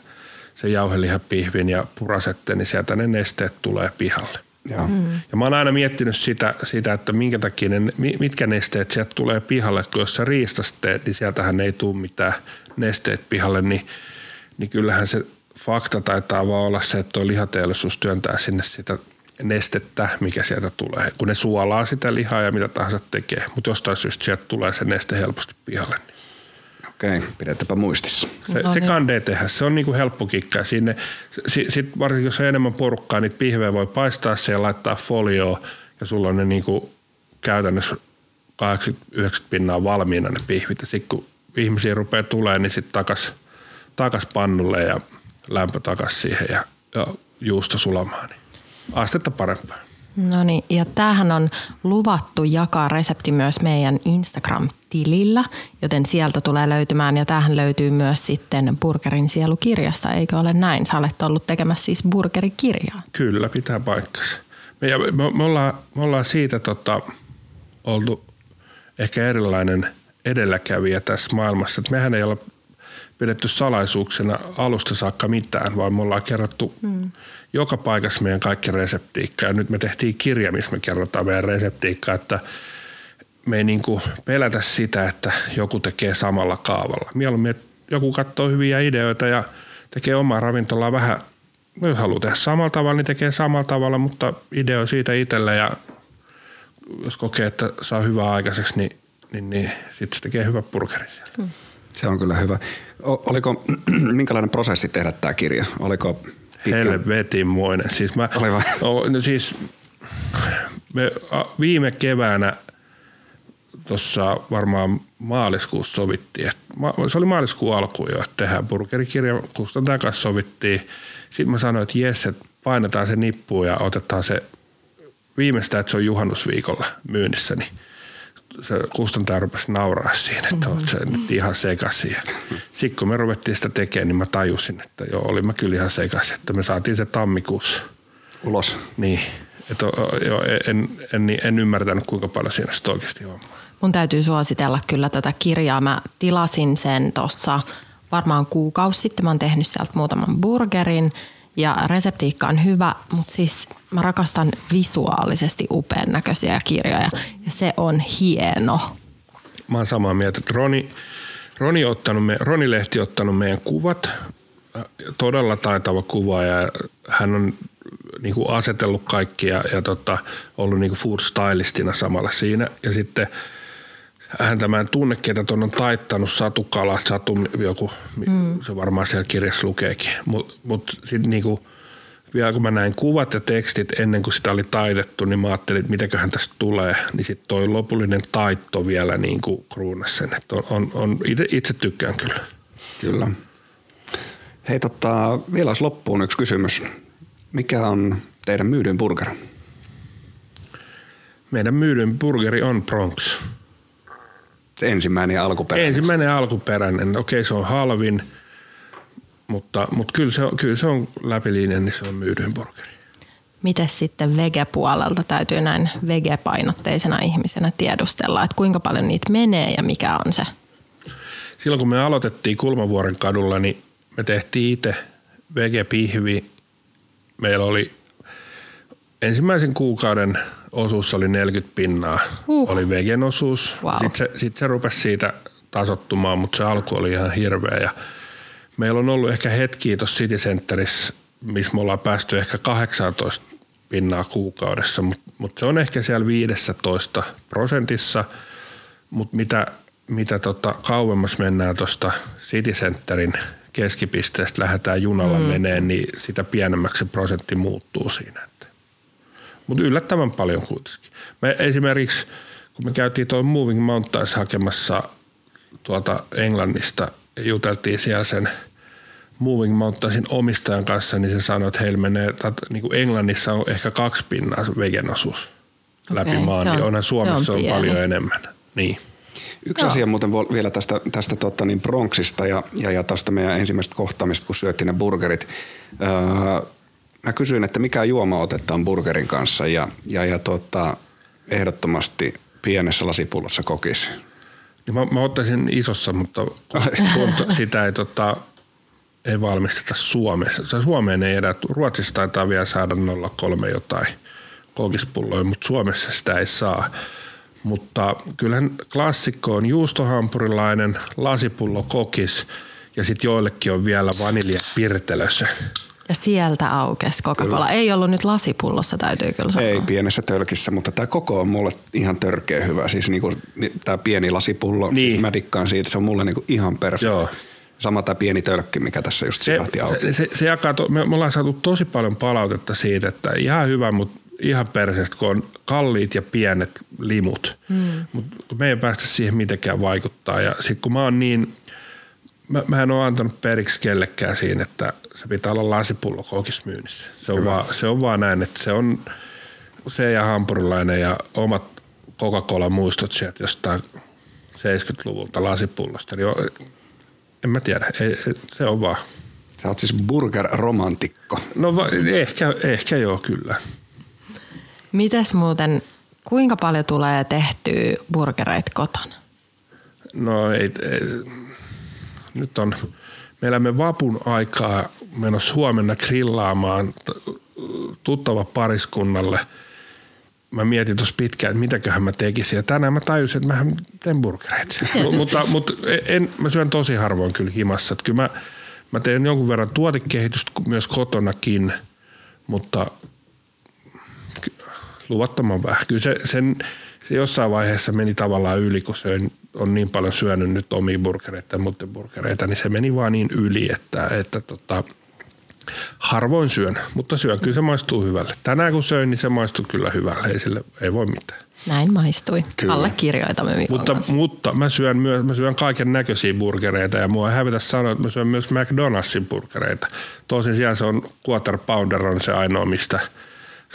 sen jauhelihapihvin ja purasette, niin sieltä ne nesteet tulee pihalle. Ja, mm. ja mä oon aina miettinyt sitä, sitä että minkä takia ne, mitkä nesteet sieltä tulee pihalle, kun jos sä riistasta teet, niin sieltähän ei tule mitään nesteet pihalle, niin, niin kyllähän se fakta taitaa vaan olla se, että tuo lihateollisuus työntää sinne sitä nestettä, mikä sieltä tulee, kun ne suolaa sitä lihaa ja mitä tahansa tekee. Mutta jostain syystä sieltä tulee se neste helposti pihalle. Okei, pidetäpä muistissa. Se, no, se niin. kandee tehdä, se on niinku helppo kikkaa. Sinne, sit, sit varsinkin jos on enemmän porukkaa, niin pihvejä voi paistaa se ja laittaa folioon ja sulla on ne niinku käytännössä 80-90 pinnaa valmiina ne pihvit. Ja sitten kun ihmisiä rupeaa tulemaan, niin sitten takas, takas pannulle ja lämpö takaisin siihen ja, ja juusto sulamaan, niin astetta parempaa. No niin, ja tämähän on luvattu jakaa resepti myös meidän Instagram-tilillä, joten sieltä tulee löytymään, ja tähän löytyy myös sitten Burgerin sielukirjasta, eikö ole näin? Sä olet ollut tekemässä siis burgerikirjaa. Kyllä, pitää paikkansa. Me, me, me, ollaan, me ollaan siitä tota, oltu ehkä erilainen edelläkävijä tässä maailmassa, että mehän ei olla pidetty salaisuuksena alusta saakka mitään, vaan me ollaan kerrottu mm. joka paikassa meidän kaikki reseptiikkaa. Ja nyt me tehtiin kirja, missä me kerrotaan meidän reseptiikkaa, että me ei niin pelätä sitä, että joku tekee samalla kaavalla. Mieluummin, että joku katsoo hyviä ideoita ja tekee omaa ravintolaa vähän jos haluaa tehdä samalla tavalla, niin tekee samalla tavalla, mutta idea siitä itselle ja jos kokee, että saa hyvää aikaiseksi, niin, niin, niin sitten se tekee hyvä burgeri siellä. Hmm. Se on kyllä hyvä. O, oliko, *clears throat* minkälainen prosessi tehdä tämä kirja? Oliko pitkä? Helvetinmoinen. Siis mä, Oli vai? O, no siis, me viime keväänä tuossa varmaan maaliskuussa sovittiin, että se oli maaliskuun alku jo, että tehdään burgerikirja, kustantajan kanssa sovittiin. Sitten mä sanoin, että jes, että painetaan se nippu ja otetaan se viimeistään, että se on juhannusviikolla myynnissä, niin se kustantaja rupesi nauraa siinä, että mm-hmm. se nyt ihan sekaisin. Sitten kun me ruvettiin sitä tekemään, niin mä tajusin, että joo, oli mä kyllä ihan sekaisin, että me saatiin se tammikuussa. Ulos. Niin, että joo, en, en, en, en ymmärtänyt kuinka paljon siinä sitten oikeasti on. Mun täytyy suositella kyllä tätä kirjaa. Mä tilasin sen tuossa varmaan kuukausi sitten. Mä oon tehnyt sieltä muutaman burgerin ja reseptiikka on hyvä, mutta siis mä rakastan visuaalisesti upean näköisiä kirjoja ja se on hieno. Mä oon samaa mieltä, että Roni, Roni, ottanut me, Roni Lehti ottanut meidän kuvat, todella taitava kuva ja hän on niin kuin asetellut kaikki ja, ja tota, ollut niin kuin food stylistina samalla siinä. Ja sitten hän tämän tunne, ketä tuon on taittanut Satu Kala, Satu joku, mm. se varmaan siellä kirjassa lukeekin. Mutta mut sitten niinku, vielä kun mä näin kuvat ja tekstit ennen kuin sitä oli taitettu, niin mä ajattelin, että mitäköhän tästä tulee. Niin sitten toi lopullinen taitto vielä niin kuin kruunas sen. Että on, on, on itse, itse tykkään kyllä. Kyllä. Hei tota, vielä olisi loppuun yksi kysymys. Mikä on teidän myydyn burger? Meidän myydyn burgeri on Bronx. Se ensimmäinen alkuperäinen. Ensimmäinen alkuperäinen. Okei, se on halvin, mutta, mutta kyllä, se on, kyllä se on läpilinjan, niin se on myydyin burgeri. Miten sitten vege-puolelta täytyy näin vege-painotteisena ihmisenä tiedustella, että kuinka paljon niitä menee ja mikä on se? Silloin kun me aloitettiin Kulmavuoren kadulla, niin me tehtiin itse vege-pihvi. Meillä oli ensimmäisen kuukauden osuus oli 40 pinnaa, uh. oli vegen osuus. Wow. Sitten se, sit se rupesi siitä tasottumaan, mutta se alku oli ihan hirveä. Ja meillä on ollut ehkä hetki tuossa City Centerissä, missä me ollaan päästy ehkä 18 pinnaa kuukaudessa, mutta mut se on ehkä siellä 15 prosentissa, mutta mitä, mitä tota kauemmas mennään tuosta City Centerin keskipisteestä, lähdetään junalla mm. meneen, niin sitä pienemmäksi se prosentti muuttuu siinä mutta yllättävän paljon kuitenkin. Me esimerkiksi, kun me käytiin tuon Moving Mountains hakemassa tuolta Englannista, juteltiin siellä sen Moving Mountainsin omistajan kanssa, niin se sanoi, että heillä menee, että niin kuin Englannissa on ehkä kaksi pinnaa vegen osuus läpi okay, maan, niin onhan Suomessa se on, on paljon enemmän. Niin. Yksi Joo. asia muuten vielä tästä, tästä tota, niin Bronxista ja, ja, ja tästä meidän ensimmäisestä kohtaamista, kun syöttiin ne burgerit. Öö, mä kysyin, että mikä juoma otetaan burgerin kanssa ja, ja, ja tota, ehdottomasti pienessä lasipullossa kokisi. Niin mä, mä ottaisin isossa, mutta kun sitä ei, tota, ei valmisteta Suomessa. Se Suomeen ei edä. Ruotsissa taitaa vielä saada 0,3 jotain kokispulloja, mutta Suomessa sitä ei saa. Mutta kyllähän klassikko on juustohampurilainen, lasipullo kokis ja sitten joillekin on vielä vanilja pirtelössä. Ja sieltä aukesi Coca-Cola. Ei ollut nyt lasipullossa, täytyy kyllä sanoa. Ei pienessä tölkissä, mutta tämä koko on mulle ihan törkeä hyvä. Siis niinku, tämä pieni lasipullo, niin. siis mä dikkaan siitä, se on mulle niinku ihan perfekti. Sama tämä pieni tölkki, mikä tässä just se, auki. Se, se, se jakaa, to, me, me ollaan saatu tosi paljon palautetta siitä, että ihan hyvä, mutta ihan perseestä, kun on kalliit ja pienet limut. Hmm. Mutta me ei päästä siihen mitenkään vaikuttaa. Ja sitten kun mä oon niin mä, mä en ole antanut periksi kellekään siinä, että se pitää olla lasipullo myynnissä. Se on, vaan, se on vaan näin, että se on se ja hampurilainen ja omat Coca-Cola-muistot sieltä jostain 70-luvulta lasipullosta. Niin en mä tiedä, ei, se on vaan. Sä oot siis burger-romantikko. No va, ehkä, ehkä joo, kyllä. Mites muuten, kuinka paljon tulee tehtyä burgereita kotona? No ei, ei nyt on, me elämme vapun aikaa menossa huomenna grillaamaan tuttava pariskunnalle. Mä mietin tuossa pitkään, että mitäköhän mä tekisin. Ja tänään mä tajusin, että mä teen burgereita. *laughs* mutta, mutta en, mä syön tosi harvoin kyllä himassa. Että kyllä mä, Mä teen jonkun verran tuotekehitystä myös kotonakin, mutta luvattoman vähän. Kyllä se, sen, se jossain vaiheessa meni tavallaan yli, kun se on niin paljon syönyt nyt omia burgereita ja muiden burgereita, niin se meni vaan niin yli, että, että tota, harvoin syön, mutta syön. Kyllä se maistuu hyvälle. Tänään kun söin, niin se maistuu kyllä hyvälle. Ei, sille, ei voi mitään. Näin maistui. Kyllä. Allekirjoitamme Mikon mutta, mutta mä syön, myös, mä syön kaiken näköisiä burgereita ja mua ei hävetä sanoa, että mä syön myös McDonald'sin burgereita. Tosin siellä se on quarter pounder on se ainoa, mistä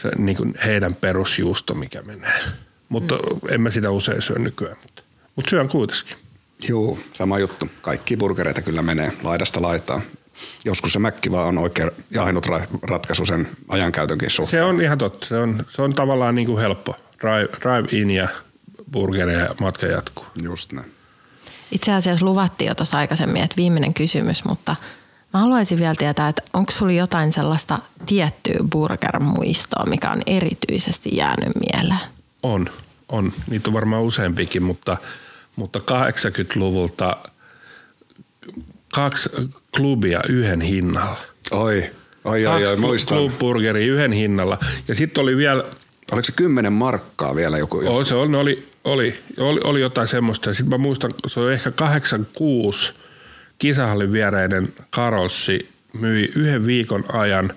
se, niin kuin heidän perusjuusto, mikä menee. Mutta mm. en mä sitä usein syö nykyään, mutta, mutta syön kuitenkin. Joo, sama juttu. Kaikki burgereita kyllä menee laidasta laitaan. Joskus se mäkki vaan on oikein ja ainut ratkaisu sen ajankäytönkin suhteen. Se on ihan totta. Se on, se on tavallaan niin kuin helppo drive, drive in ja burgeri ja matka jatkuu. Just näin. Itse asiassa luvattiin jo tuossa aikaisemmin, että viimeinen kysymys, mutta mä haluaisin vielä tietää, että onko sulla jotain sellaista tiettyä burger-muistoa, mikä on erityisesti jäänyt mieleen? On, on. Niitä on varmaan useampikin, mutta, mutta 80-luvulta kaksi klubia yhden hinnalla. Oi, oi, oi, oi muistan. Club Burgeri yhden hinnalla. Ja sitten oli vielä Oliko se kymmenen markkaa vielä joku? Oh, se oli, oli, oli, oli, oli jotain semmoista. Sitten mä muistan, se oli ehkä 86 kisahallin viereinen Karolsi myi yhden viikon ajan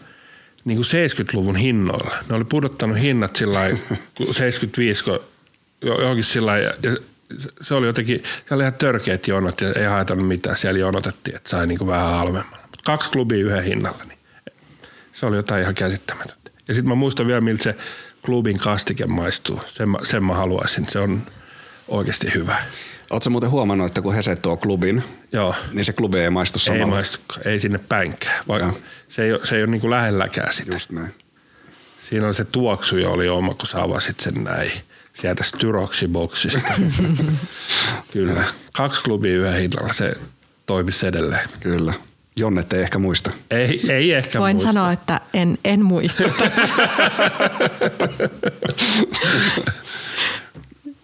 niin kuin 70-luvun hinnoilla. Ne oli pudottanut hinnat sillä 75 johonkin sillä ja se oli jotenkin, se oli ihan törkeät jonot ja ei haitannut mitään. Siellä jonotettiin, että sai niin kuin vähän halvemmalla. Mutta kaksi klubia yhden hinnalla, niin se oli jotain ihan käsittämätöntä. Ja sitten mä muistan vielä, miltä se klubin kastike maistuu. Sen, mä, sen mä haluaisin. Se on oikeasti hyvä. Oletko muuten huomannut, että kun Hese tuo klubin, Joo. niin se klubi ei maistu samalla? Ei maistu, ei sinne päinkään. Vaikka se ei ole, se ei ole niin kuin lähelläkään sitä. Just näin. Siinä oli se tuoksu jo oli oma, kun sä avasit sen näin sieltä Styroxiboksista. *laughs* Kyllä. Kaksi klubia yhden hinnalla, se toimisi edelleen. Kyllä. Jonne ei ehkä muista. Ei, ei ehkä Voin muista. sanoa, että en, en muista. *laughs*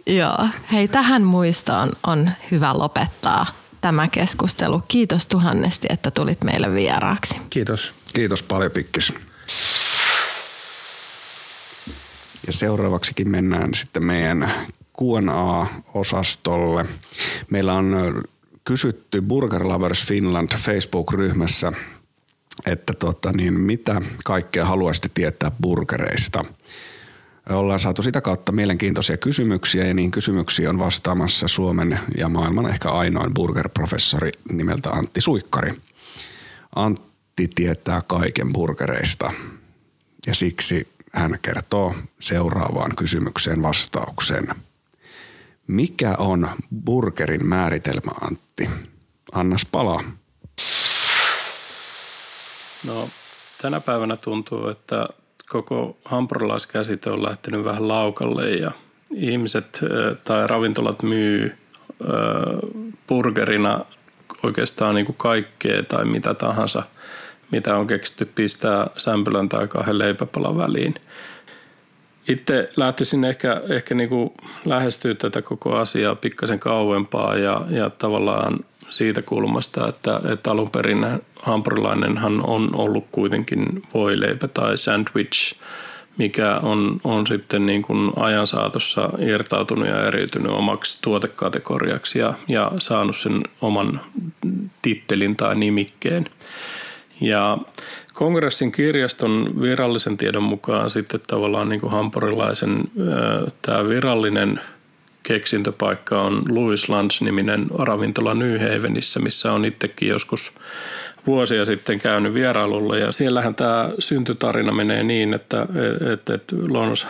Joo. Hei, tähän muistoon on hyvä lopettaa tämä keskustelu. Kiitos tuhannesti, että tulit meille vieraaksi. Kiitos. Kiitos paljon, Pikkis. Ja seuraavaksikin mennään sitten meidän Q&A-osastolle. Meillä on kysytty Burger Lovers Finland Facebook-ryhmässä, että tota, niin mitä kaikkea haluaisitte tietää burgereista. Ollaan saatu sitä kautta mielenkiintoisia kysymyksiä ja niin kysymyksiä on vastaamassa Suomen ja maailman ehkä ainoin burgerprofessori nimeltä Antti Suikkari. Antti tietää kaiken burgereista ja siksi hän kertoo seuraavaan kysymykseen vastauksen – mikä on burgerin määritelmä, Antti? Annas palaa. No, tänä päivänä tuntuu, että koko hampurilaiskäsite on lähtenyt vähän laukalle ja ihmiset tai ravintolat myy burgerina oikeastaan niin kuin kaikkea tai mitä tahansa, mitä on keksitty pistää sämpylän tai kahden leipäpalan väliin – itse lähtisin ehkä, ehkä niin kuin lähestyä tätä koko asiaa pikkasen kauempaa ja, ja tavallaan siitä kulmasta, että, että alun perin hampurilainenhan on ollut kuitenkin voileipä tai sandwich, mikä on, on sitten niin kuin ajan saatossa irtautunut ja eriytynyt omaksi tuotekategoriaksi ja, ja saanut sen oman tittelin tai nimikkeen. Ja Kongressin kirjaston virallisen tiedon mukaan sitten tavallaan niin kuin hampurilaisen tämä virallinen keksintöpaikka on Louis Lunch-niminen ravintola New Havenissä, missä on itsekin joskus vuosia sitten käynyt vierailulla ja siellähän tämä syntytarina menee niin, että, että, että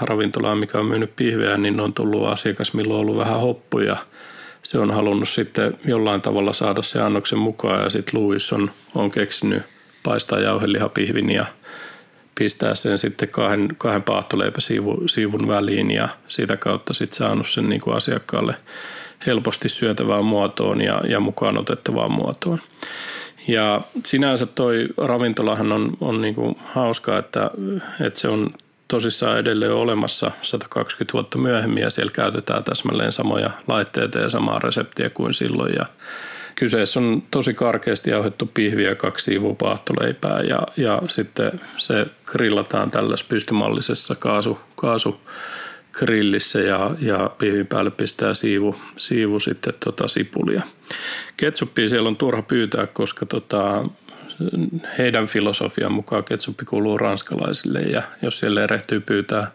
ravintola, mikä on myynyt pihveä, niin on tullut asiakas, milloin on ollut vähän hoppuja. Se on halunnut sitten jollain tavalla saada se annoksen mukaan ja sitten Louis on, on keksinyt – paistaa jauhelihapihvin ja pistää sen sitten kahden, kahden paahtoleipäsiivun väliin ja sitä kautta sitten saanut sen niin kuin asiakkaalle helposti syötävään muotoon ja, ja mukaan otettavaan muotoon. Ja sinänsä toi ravintolahan on, on niin kuin hauska, että, että se on tosissaan edelleen olemassa 120 vuotta myöhemmin ja siellä käytetään täsmälleen samoja laitteita ja samaa reseptiä kuin silloin ja kyseessä on tosi karkeasti jauhettu pihvi ja kaksi siivua paahtoleipää ja, ja sitten se grillataan tällaisessa pystymallisessa kaasu, kaasu grillissä ja, ja pihvin päälle pistää siivu, siivu sitten tota sipulia. Ketsuppia siellä on turha pyytää, koska tota, heidän filosofian mukaan ketsuppi kuuluu ranskalaisille ja jos siellä erehtyy pyytää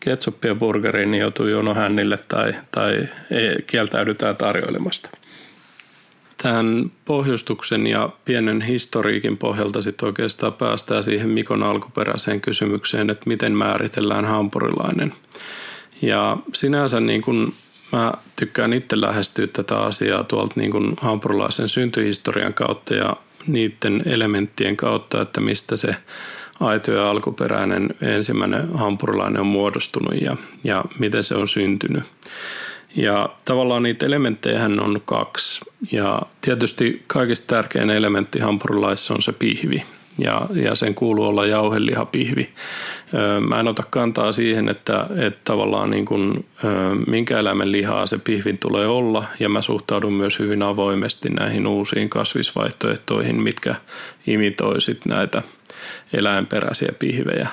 ketsuppia burgeriin, niin joutuu jono hännille tai, tai kieltäydytään tarjoilemasta. Tähän pohjustuksen ja pienen historiikin pohjalta sitten oikeastaan päästään siihen Mikon alkuperäiseen kysymykseen, että miten määritellään hampurilainen. Ja sinänsä niin kun mä tykkään itse lähestyä tätä asiaa tuolta niin kun hampurilaisen syntyhistorian kautta ja niiden elementtien kautta, että mistä se aito ja alkuperäinen ensimmäinen hampurilainen on muodostunut ja, ja miten se on syntynyt. Ja tavallaan niitä elementtejä on kaksi. Ja tietysti kaikista tärkein elementti hampurilaissa on se pihvi ja, ja sen kuuluu olla jauhelihapihvi. Mä en ota kantaa siihen, että, että tavallaan niin kuin, minkä eläimen lihaa se pihvin tulee olla ja mä suhtaudun myös hyvin avoimesti näihin uusiin kasvisvaihtoehtoihin, mitkä imitoisit näitä eläinperäisiä pihvejä.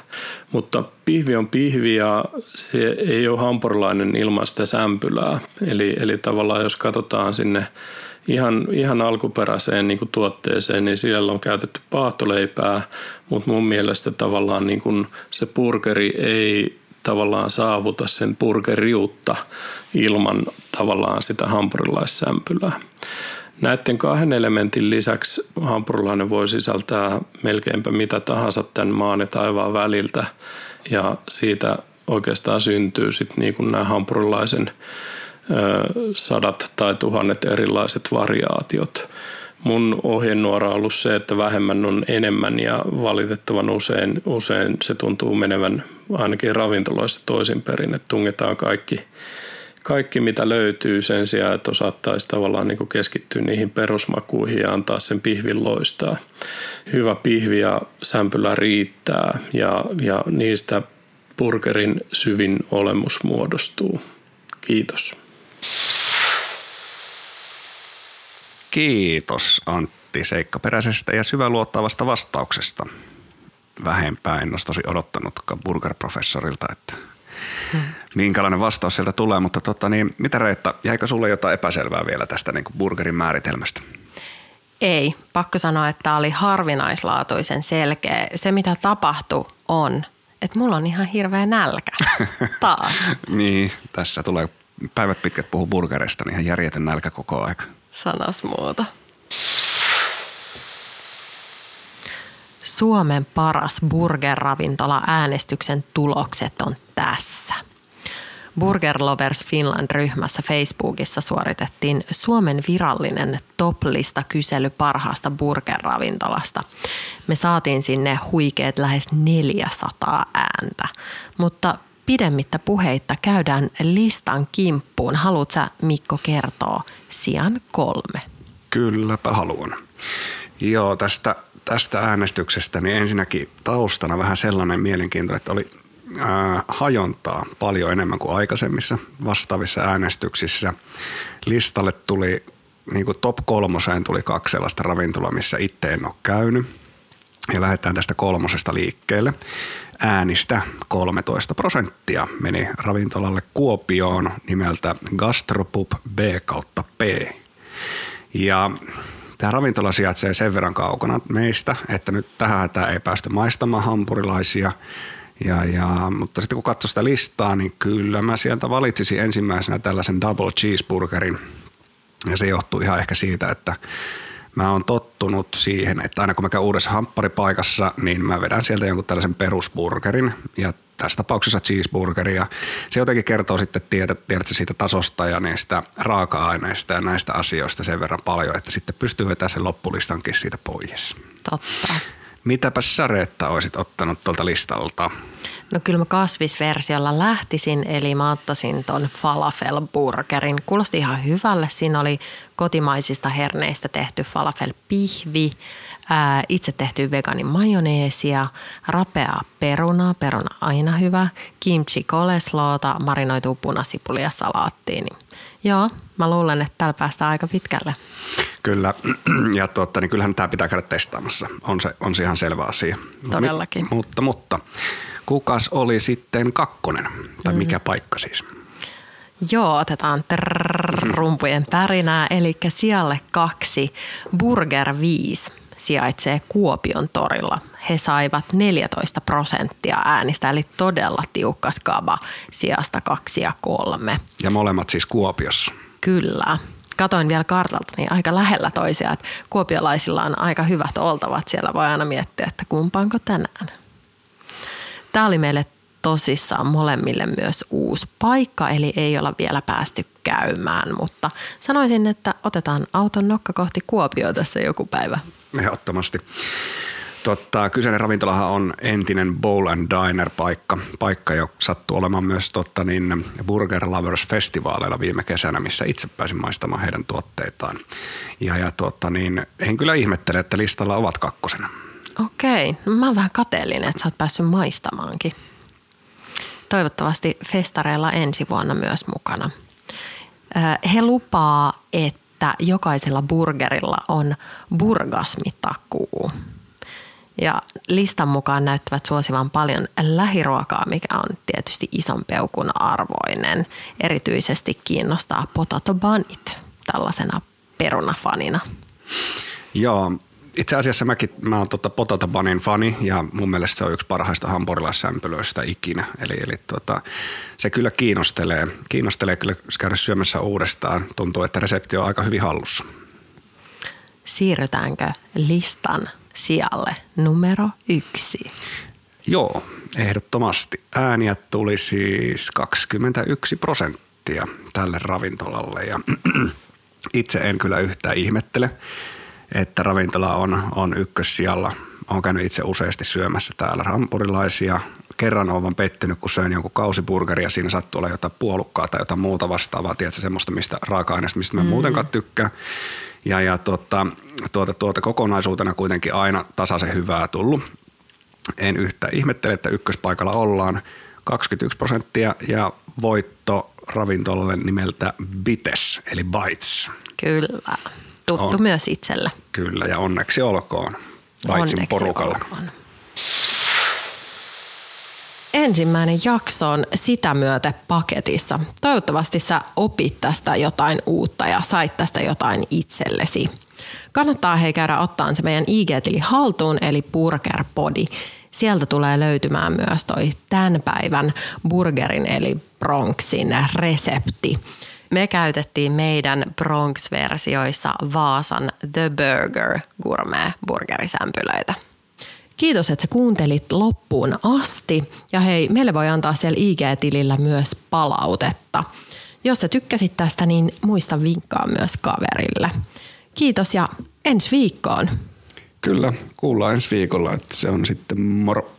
Mutta pihvi on pihvi ja se ei ole hampurilainen ilman sitä sämpylää. Eli, eli tavallaan jos katsotaan sinne ihan, ihan alkuperäiseen niin kuin tuotteeseen, niin siellä on käytetty paahtoleipää, mutta mun mielestä tavallaan niin kuin se burgeri ei tavallaan saavuta sen burgeriutta ilman tavallaan sitä hampurilaissämpylää. Näiden kahden elementin lisäksi hampurilainen voi sisältää melkeinpä mitä tahansa tämän maan ja taivaan väliltä ja siitä oikeastaan syntyy sitten niin kuin nämä hampurilaisen sadat tai tuhannet erilaiset variaatiot. Mun ohjenuora on ollut se, että vähemmän on enemmän ja valitettavan usein, usein se tuntuu menevän ainakin ravintoloissa toisin perin, että tungetaan kaikki, kaikki mitä löytyy sen sijaan, että osattaisi tavallaan niin keskittyä niihin perusmakuihin ja antaa sen pihvin loistaa. Hyvä pihvi ja sämpylä riittää ja, ja niistä burgerin syvin olemus muodostuu. Kiitos. Kiitos Antti seikkaperäisestä ja syväluottavasta vastauksesta. Vähempää en olisi tosi odottanutkaan burger-professorilta, että hmm. minkälainen vastaus sieltä tulee. Mutta tota, niin, mitä Reetta, jäikö sulle jotain epäselvää vielä tästä niin kuin burgerin määritelmästä? Ei. Pakko sanoa, että tämä oli harvinaislaatuisen selkeä. Se, mitä tapahtui, on, että mulla on ihan hirveä nälkä *laughs* taas. niin, tässä tulee päivät pitkät puhu burgerista, niin ihan järjetön nälkä koko aika sanas muuta. Suomen paras burger-ravintola äänestyksen tulokset on tässä. Burger Lovers Finland-ryhmässä Facebookissa suoritettiin Suomen virallinen top-lista kysely parhaasta burger-ravintolasta. Me saatiin sinne huikeet lähes 400 ääntä, mutta pidemmittä puheitta käydään listan kimppuun. Haluatko Mikko kertoa sijan kolme? Kylläpä haluan. Joo, tästä, tästä äänestyksestä niin ensinnäkin taustana vähän sellainen mielenkiintoinen, että oli ää, hajontaa paljon enemmän kuin aikaisemmissa vastaavissa äänestyksissä. Listalle tuli, niin kuin top kolmoseen tuli kaksi sellaista ravintolaa, missä itse en ole käynyt. Ja lähdetään tästä kolmosesta liikkeelle äänistä 13 prosenttia meni ravintolalle Kuopioon nimeltä Gastropub B kautta P. Ja tämä ravintola sijaitsee sen verran kaukana meistä, että nyt tähän tämä ei päästy maistamaan hampurilaisia. Ja, ja, mutta sitten kun katsoi sitä listaa, niin kyllä mä sieltä valitsisin ensimmäisenä tällaisen double cheeseburgerin. Ja se johtuu ihan ehkä siitä, että mä oon tottunut siihen, että aina kun mä käyn uudessa hampparipaikassa, niin mä vedän sieltä jonkun tällaisen perusburgerin ja tässä tapauksessa cheeseburgeria. Se jotenkin kertoo sitten, tiedät, tiedät siitä tasosta ja niistä raaka-aineista ja näistä asioista sen verran paljon, että sitten pystyy vetämään sen loppulistankin siitä pois. Totta. Mitäpä sä Reetta olisit ottanut tuolta listalta? No kyllä mä kasvisversiolla lähtisin, eli mä ottaisin ton falafel-burgerin. Kuulosti ihan hyvälle. Siinä oli kotimaisista herneistä tehty falafel-pihvi, ää, itse tehtyä veganin majoneesia, rapeaa perunaa, peruna aina hyvä, kimchi kolesloota, marinoituu punasipulia salaattiin. Niin joo, mä luulen, että täällä päästään aika pitkälle. Kyllä, *clears throat* ja tuotta, niin kyllähän tämä pitää käydä testaamassa. On se, on se ihan selvä asia. Todellakin. Mutta, mutta kukas oli sitten kakkonen? Tai mm. mikä paikka siis? Joo, otetaan trrr, rumpujen pärinää, eli sijalle kaksi, Burger 5 sijaitsee Kuopion torilla. He saivat 14 prosenttia äänistä, eli todella tiukka skaba sijasta kaksi ja kolme. Ja molemmat siis Kuopiossa. Kyllä. Katoin vielä kartalta, niin aika lähellä toisiaan, että kuopiolaisilla on aika hyvät oltavat. Siellä voi aina miettiä, että kumpaanko tänään. Tämä oli meille tosissaan molemmille myös uusi paikka, eli ei olla vielä päästy käymään, mutta sanoisin, että otetaan auton nokka kohti Kuopioa tässä joku päivä. Ehdottomasti. Totta, kyseinen ravintolahan on entinen Bowl and Diner paikka, paikka jo sattuu olemaan myös totta, niin Burger Lovers festivaaleilla viime kesänä, missä itse pääsin maistamaan heidän tuotteitaan. Ja, ja totta, niin en kyllä ihmettele, että listalla ovat kakkosena. Okei, no mä oon vähän kateellinen, että sä oot päässyt maistamaankin. Toivottavasti festareilla ensi vuonna myös mukana. He lupaa, että jokaisella burgerilla on burgasmitakuu. Ja listan mukaan näyttävät suosivan paljon lähiruokaa, mikä on tietysti ison peukun arvoinen. Erityisesti kiinnostaa potato bunnyt tällaisena perunafanina. Joo, itse asiassa mäkin, mä oon tota Potato Bunnin fani ja mun mielestä se on yksi parhaista hampurilaissämpylöistä ikinä. Eli, eli tota, se kyllä kiinnostelee, kiinnostelee kyllä käydä syömässä uudestaan. Tuntuu, että resepti on aika hyvin hallussa. Siirrytäänkö listan sijalle numero yksi? Joo, ehdottomasti. Ääniä tuli siis 21 prosenttia tälle ravintolalle ja *clears throat* itse en kyllä yhtään ihmettele että ravintola on, on ykkössijalla. Olen käynyt itse useasti syömässä täällä rampurilaisia. Kerran olen vaan pettynyt, kun söin jonkun kausiburgeria. Siinä sattuu olla jotain puolukkaa tai jotain muuta vastaavaa. Tiedätkö, semmoista mistä raaka-aineesta, mistä mä mm. muutenkaan tykkään. Ja, ja tuota, tuota, tuota, kokonaisuutena kuitenkin aina tasaisen hyvää tullut. En yhtään ihmettele, että ykköspaikalla ollaan 21 prosenttia ja voitto ravintolalle nimeltä Bites, eli Bites. Kyllä. Tuttu on. myös itselle. Kyllä, ja onneksi olkoon Vaitsin porukalla. Olkoon. Ensimmäinen jakso on sitä myötä paketissa. Toivottavasti sä opit tästä jotain uutta ja sait tästä jotain itsellesi. Kannattaa hei käydä ottaa se meidän IG-tili haltuun, eli Burgerpodi. Sieltä tulee löytymään myös toi tämän päivän burgerin eli Bronxin resepti. Me käytettiin meidän Bronx-versioissa Vaasan The Burger gourmet burgerisämpylöitä. Kiitos, että sä kuuntelit loppuun asti. Ja hei, meille voi antaa siellä IG-tilillä myös palautetta. Jos sä tykkäsit tästä, niin muista vinkkaa myös kaverille. Kiitos ja ensi viikkoon. Kyllä, kuullaan ensi viikolla, että se on sitten moro.